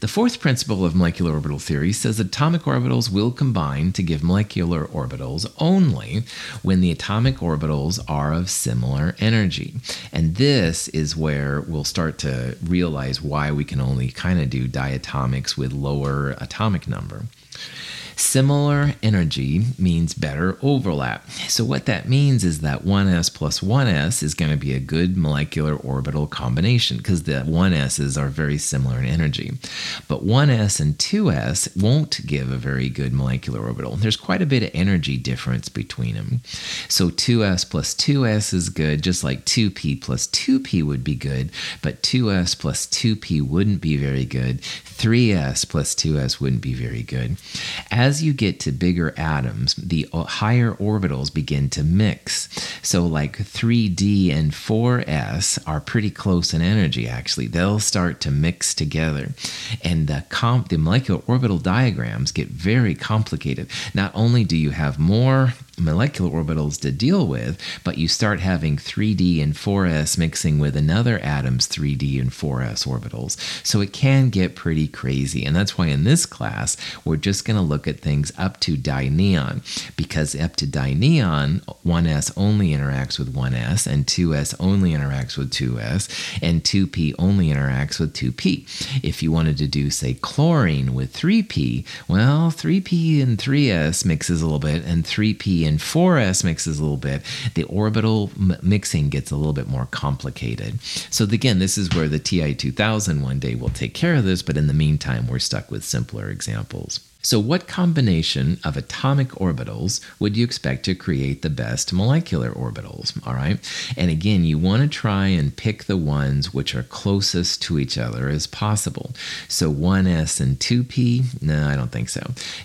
The fourth principle of molecular orbital theory says atomic orbitals will combine to give molecular orbitals only when the atomic orbitals are of similar energy. And this is where we'll start to realize why we can only kind of do diatomics with lower atomic number. Similar energy means better overlap. So, what that means is that 1s plus 1s is going to be a good molecular orbital combination because the 1s's are very similar in energy. But 1s and 2s won't give a very good molecular orbital. There's quite a bit of energy difference between them. So, 2s plus 2s is good, just like 2p plus 2p would be good, but 2s plus 2p wouldn't be very good. 3s plus 2s wouldn't be very good. As you get to bigger atoms, the higher orbitals begin to mix. So, like 3d and 4s are pretty close in energy, actually. They'll start to mix together. And the, comp- the molecular orbital diagrams get very complicated. Not only do you have more molecular orbitals to deal with, but you start having 3D and 4s mixing with another atom's 3D and 4s orbitals. So it can get pretty crazy. And that's why in this class, we're just going to look at things up to dineon, because up to dineon, 1s only interacts with 1s, and 2s only interacts with 2s, and 2p only interacts with 2p. If you wanted to do, say, chlorine with 3p, well, 3p and 3s mixes a little bit, and 3p and 4s mixes a little bit. The orbital m- mixing gets a little bit more complicated. So, again, this is where the TI 2000 one day will take care of this, but in the meantime, we're stuck with simpler examples. So, what combination of atomic orbitals would you expect to create the best molecular orbitals? All right. And again, you want to try and pick the ones which are closest to each other as possible. So, 1s and 2p? No, I don't think so.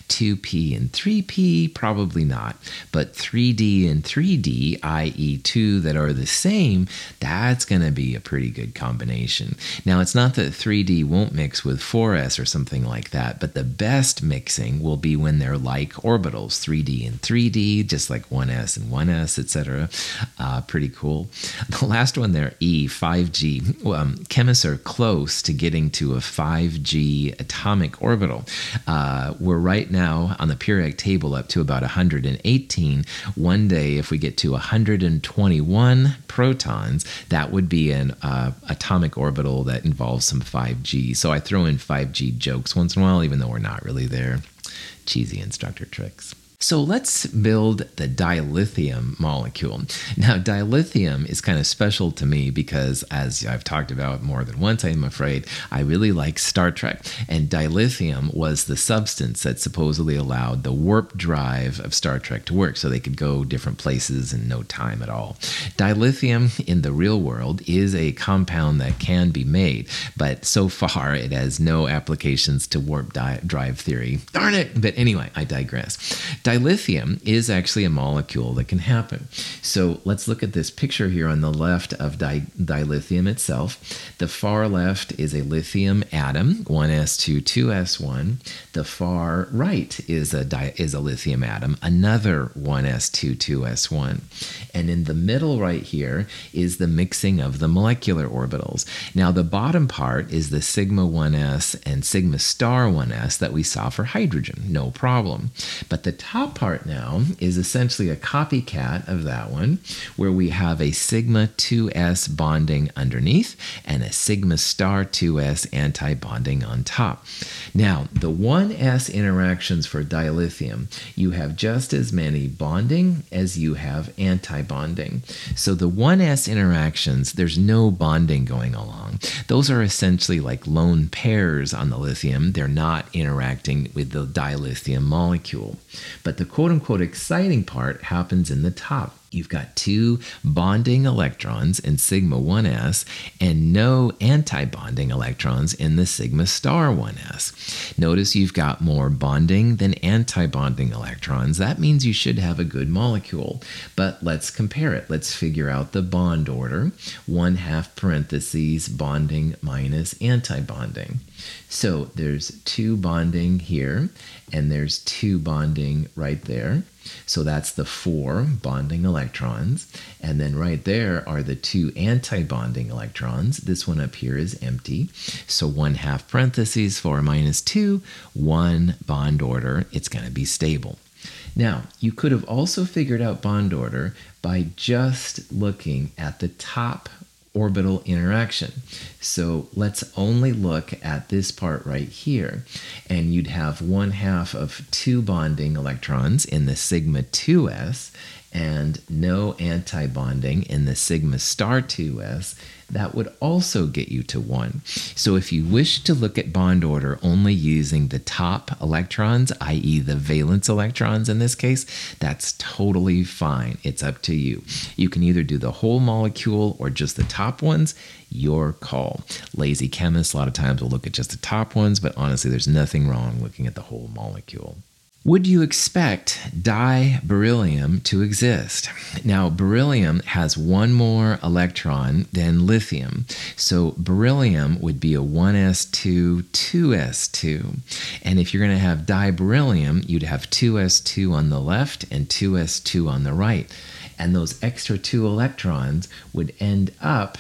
2p and 3p? Probably not. But 3d and 3d, i.e., two that are the same, that's going to be a pretty good combination. Now, it's not that 3d won't mix with 4s or something like that, but the best mix mixing will be when they're like orbitals, 3D and 3D, just like 1s and 1s, etc. Uh, pretty cool. The last one there, E, 5G. Um, chemists are close to getting to a 5G atomic orbital. Uh, we're right now on the periodic table up to about 118. One day, if we get to 121 protons, that would be an uh, atomic orbital that involves some 5G. So I throw in 5G jokes once in a while, even though we're not really there cheesy instructor tricks. So let's build the dilithium molecule. Now, dilithium is kind of special to me because, as I've talked about more than once, I'm afraid, I really like Star Trek. And dilithium was the substance that supposedly allowed the warp drive of Star Trek to work so they could go different places in no time at all. Dilithium in the real world is a compound that can be made, but so far it has no applications to warp di- drive theory. Darn it! But anyway, I digress dilithium is actually a molecule that can happen. So let's look at this picture here on the left of di- dilithium itself. The far left is a lithium atom, 1s2, 2s1. The far right is a di- is a lithium atom, another 1s2, 2s1. And in the middle right here is the mixing of the molecular orbitals. Now the bottom part is the sigma 1s and sigma star 1s that we saw for hydrogen, no problem. But the top top part now is essentially a copycat of that one, where we have a sigma 2s bonding underneath and a sigma star 2s anti bonding on top. Now, the 1s interactions for dilithium, you have just as many bonding as you have anti bonding. So the 1s interactions, there's no bonding going along. Those are essentially like lone pairs on the lithium, they're not interacting with the dilithium molecule. But the quote unquote exciting part happens in the top. You've got two bonding electrons in sigma 1s and no anti bonding electrons in the sigma star 1s. Notice you've got more bonding than anti bonding electrons. That means you should have a good molecule. But let's compare it. Let's figure out the bond order 1 half parentheses bonding minus anti bonding. So there's two bonding here, and there's two bonding right there. So that's the four bonding electrons. And then right there are the two anti bonding electrons. This one up here is empty. So one half parentheses, four minus two, one bond order. It's going to be stable. Now, you could have also figured out bond order by just looking at the top orbital interaction. So let's only look at this part right here. And you'd have one half of two bonding electrons in the sigma 2s and no anti bonding in the sigma star 2s that would also get you to 1. So if you wish to look at bond order only using the top electrons, i.e., the valence electrons in this case, that's totally fine. It's up to you. You can either do the whole molecule or just the top ones. Your call. Lazy chemists, a lot of times, will look at just the top ones, but honestly, there's nothing wrong looking at the whole molecule. Would you expect diberyllium to exist? Now, beryllium has one more electron than lithium. So, beryllium would be a 1s2, 2s2. And if you're going to have diberyllium, you'd have 2s2 on the left and 2s2 on the right. And those extra two electrons would end up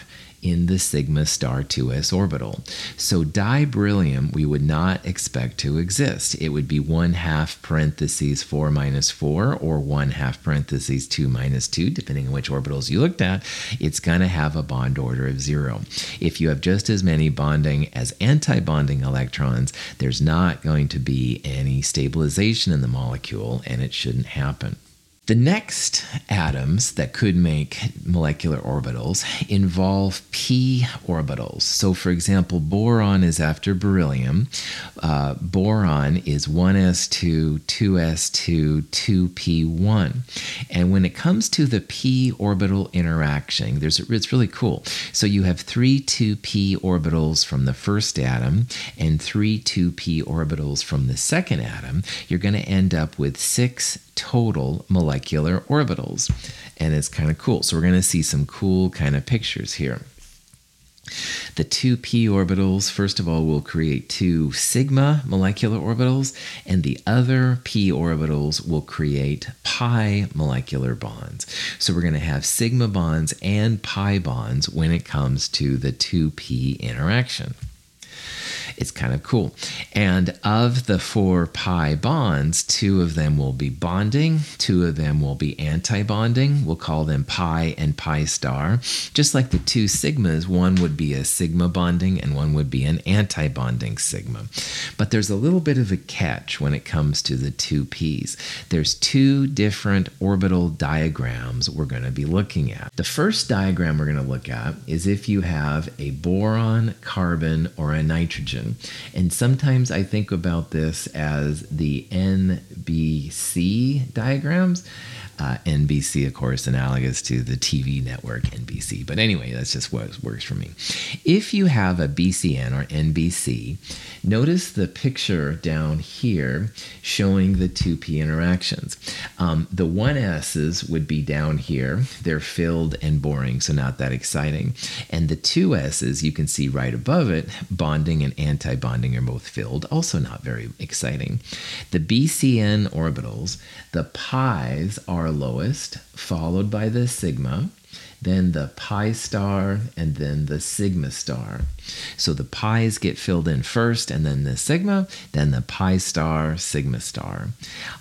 in the sigma star 2s orbital. So diberyllium we would not expect to exist. It would be 1 half parentheses 4 minus 4 or 1 half parentheses 2 minus 2, depending on which orbitals you looked at. It's going to have a bond order of 0. If you have just as many bonding as anti-bonding electrons, there's not going to be any stabilization in the molecule and it shouldn't happen. The next atoms that could make molecular orbitals involve p orbitals. So, for example, boron is after beryllium. Uh, boron is 1s2, 2s2, 2p1. And when it comes to the p orbital interaction, there's it's really cool. So you have three 2p orbitals from the first atom and three 2p orbitals from the second atom. You're going to end up with six total molecular orbitals. And it's kind of cool. So we're going to see some cool kind of pictures here. The two p orbitals, first of all, will create two sigma molecular orbitals, and the other p orbitals will create pi molecular bonds. So we're going to have sigma bonds and pi bonds when it comes to the 2p interaction. It's kind of cool. And of the four pi bonds, two of them will be bonding, two of them will be anti bonding. We'll call them pi and pi star. Just like the two sigmas, one would be a sigma bonding and one would be an anti bonding sigma. But there's a little bit of a catch when it comes to the two p's. There's two different orbital diagrams we're going to be looking at. The first diagram we're going to look at is if you have a boron, carbon, or a nitrogen. And sometimes I think about this as the NBC diagrams. Uh, NBC, of course, analogous to the TV network NBC. But anyway, that's just what works for me. If you have a BCN or NBC, notice the picture down here showing the 2p interactions. Um, the 1s's would be down here. They're filled and boring, so not that exciting. And the 2s's, you can see right above it, bonding and anti bonding are both filled, also not very exciting. The BCN orbitals, the pi's are lowest, followed by the sigma then the pi star, and then the sigma star. So the pi's get filled in first, and then the sigma, then the pi star, sigma star.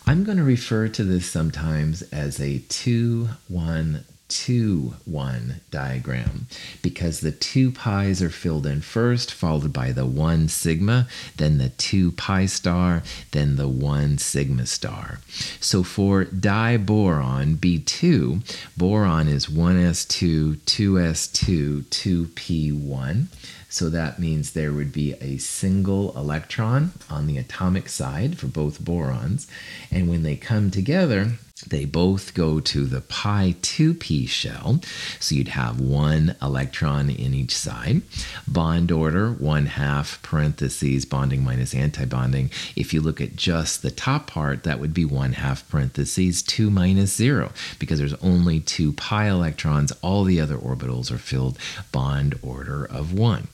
I'm going to refer to this sometimes as a 2 1 2 1 diagram because the two pi's are filled in first, followed by the 1 sigma, then the 2 pi star, then the 1 sigma star. So for diboron B2, boron is 1s2, 2s2, 2p1. So that means there would be a single electron on the atomic side for both borons. And when they come together, they both go to the pi 2p shell, so you'd have one electron in each side. Bond order, one half parentheses, bonding minus antibonding. If you look at just the top part, that would be one half parentheses, two minus zero, because there's only two pi electrons. All the other orbitals are filled bond order of one.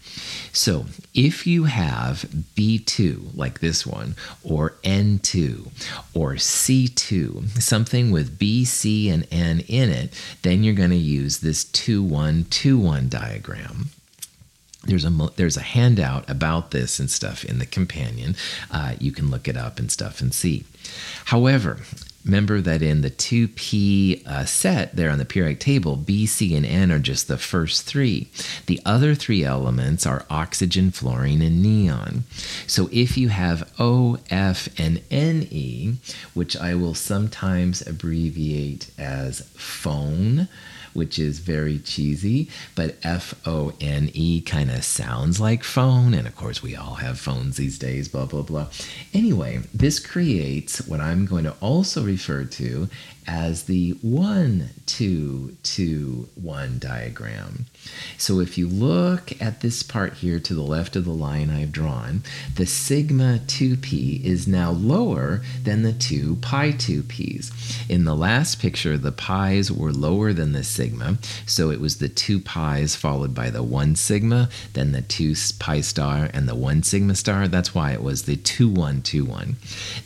So if you have B2, like this one, or N2, or C2, something with B, C, and N in it, then you're going to use this 2 1 2 1 diagram there's a there's a handout about this and stuff in the companion. Uh, you can look it up and stuff and see. However, remember that in the 2p uh, set there on the periodic table, B, C, and N are just the first three. The other three elements are oxygen, fluorine, and neon. So if you have O, F, and Ne, which I will sometimes abbreviate as phone, which is very cheesy, but F O N E kind of sounds like phone. And of course, we all have phones these days, blah, blah, blah. Anyway, this creates what I'm going to also refer to as the one, two, two, one diagram. So if you look at this part here to the left of the line I've drawn, the sigma 2p is now lower than the 2 pi 2p's. In the last picture, the pi's were lower than the sigma, so it was the 2 pi's followed by the 1 sigma, then the 2 pi star, and the 1 sigma star. That's why it was the 2121.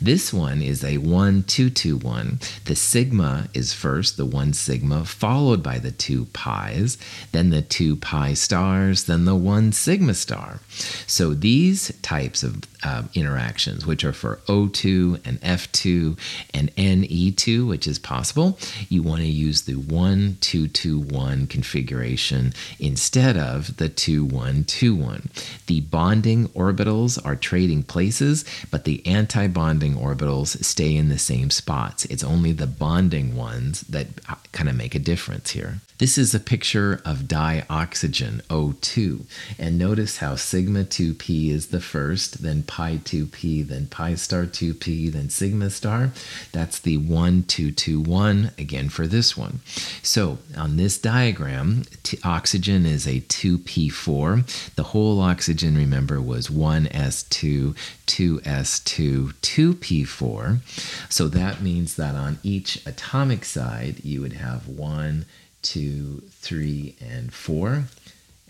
This one is a 1221. The sigma is first, the 1 sigma, followed by the 2 pi's, then the two pi stars then the one sigma star. So these types of uh, interactions, which are for O2 and F2 and Ne2, which is possible, you want to use the 1 2 2 1 configuration instead of the 2 1 2 1. The bonding orbitals are trading places, but the anti bonding orbitals stay in the same spots. It's only the bonding ones that uh, kind of make a difference here. This is a picture of dioxygen, O2. And notice how sigma 2p is the first, then pi 2p, then pi star 2p, then sigma star. That's the 1, 2, 2, 1, again for this one. So on this diagram, oxygen is a 2p4. The whole oxygen, remember, was 1s2, 2s2, 2p4. So that means that on each atomic side, you would have 1, two, three, and four.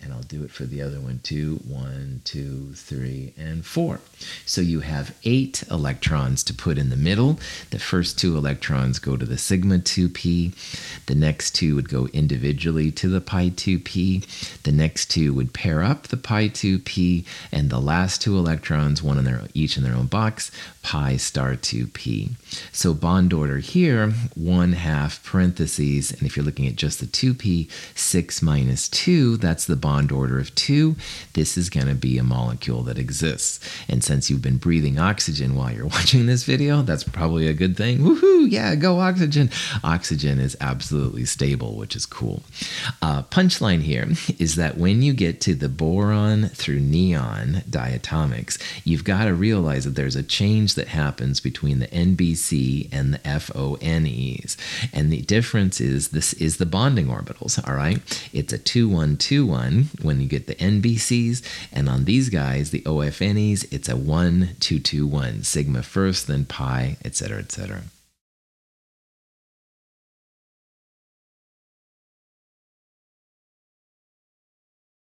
And I'll do it for the other one too. One, two, three, and four. So you have eight electrons to put in the middle. The first two electrons go to the sigma 2p. The next two would go individually to the pi 2p. The next two would pair up the pi 2p. And the last two electrons, one in their each in their own box, pi star 2p. So bond order here, 1 half parentheses, and if you're looking at just the 2p, 6 minus 2, that's the bond order of 2. This is going to be a molecule that exists. And since you've been breathing oxygen while you're watching this video, that's probably a good thing. Woohoo! Yeah, go oxygen. Oxygen is absolutely stable, which is cool. Uh, punchline here is that when you get to the boron through neon diatomics, you've got to realize that there's a change that happens between the NBC and the FONEs. And the difference is this is the bonding orbitals, all right? It's a 2121 when you get the NBCs, and on these guys, the OFNEs, it's a 1221, sigma first, then pi, etc., etc.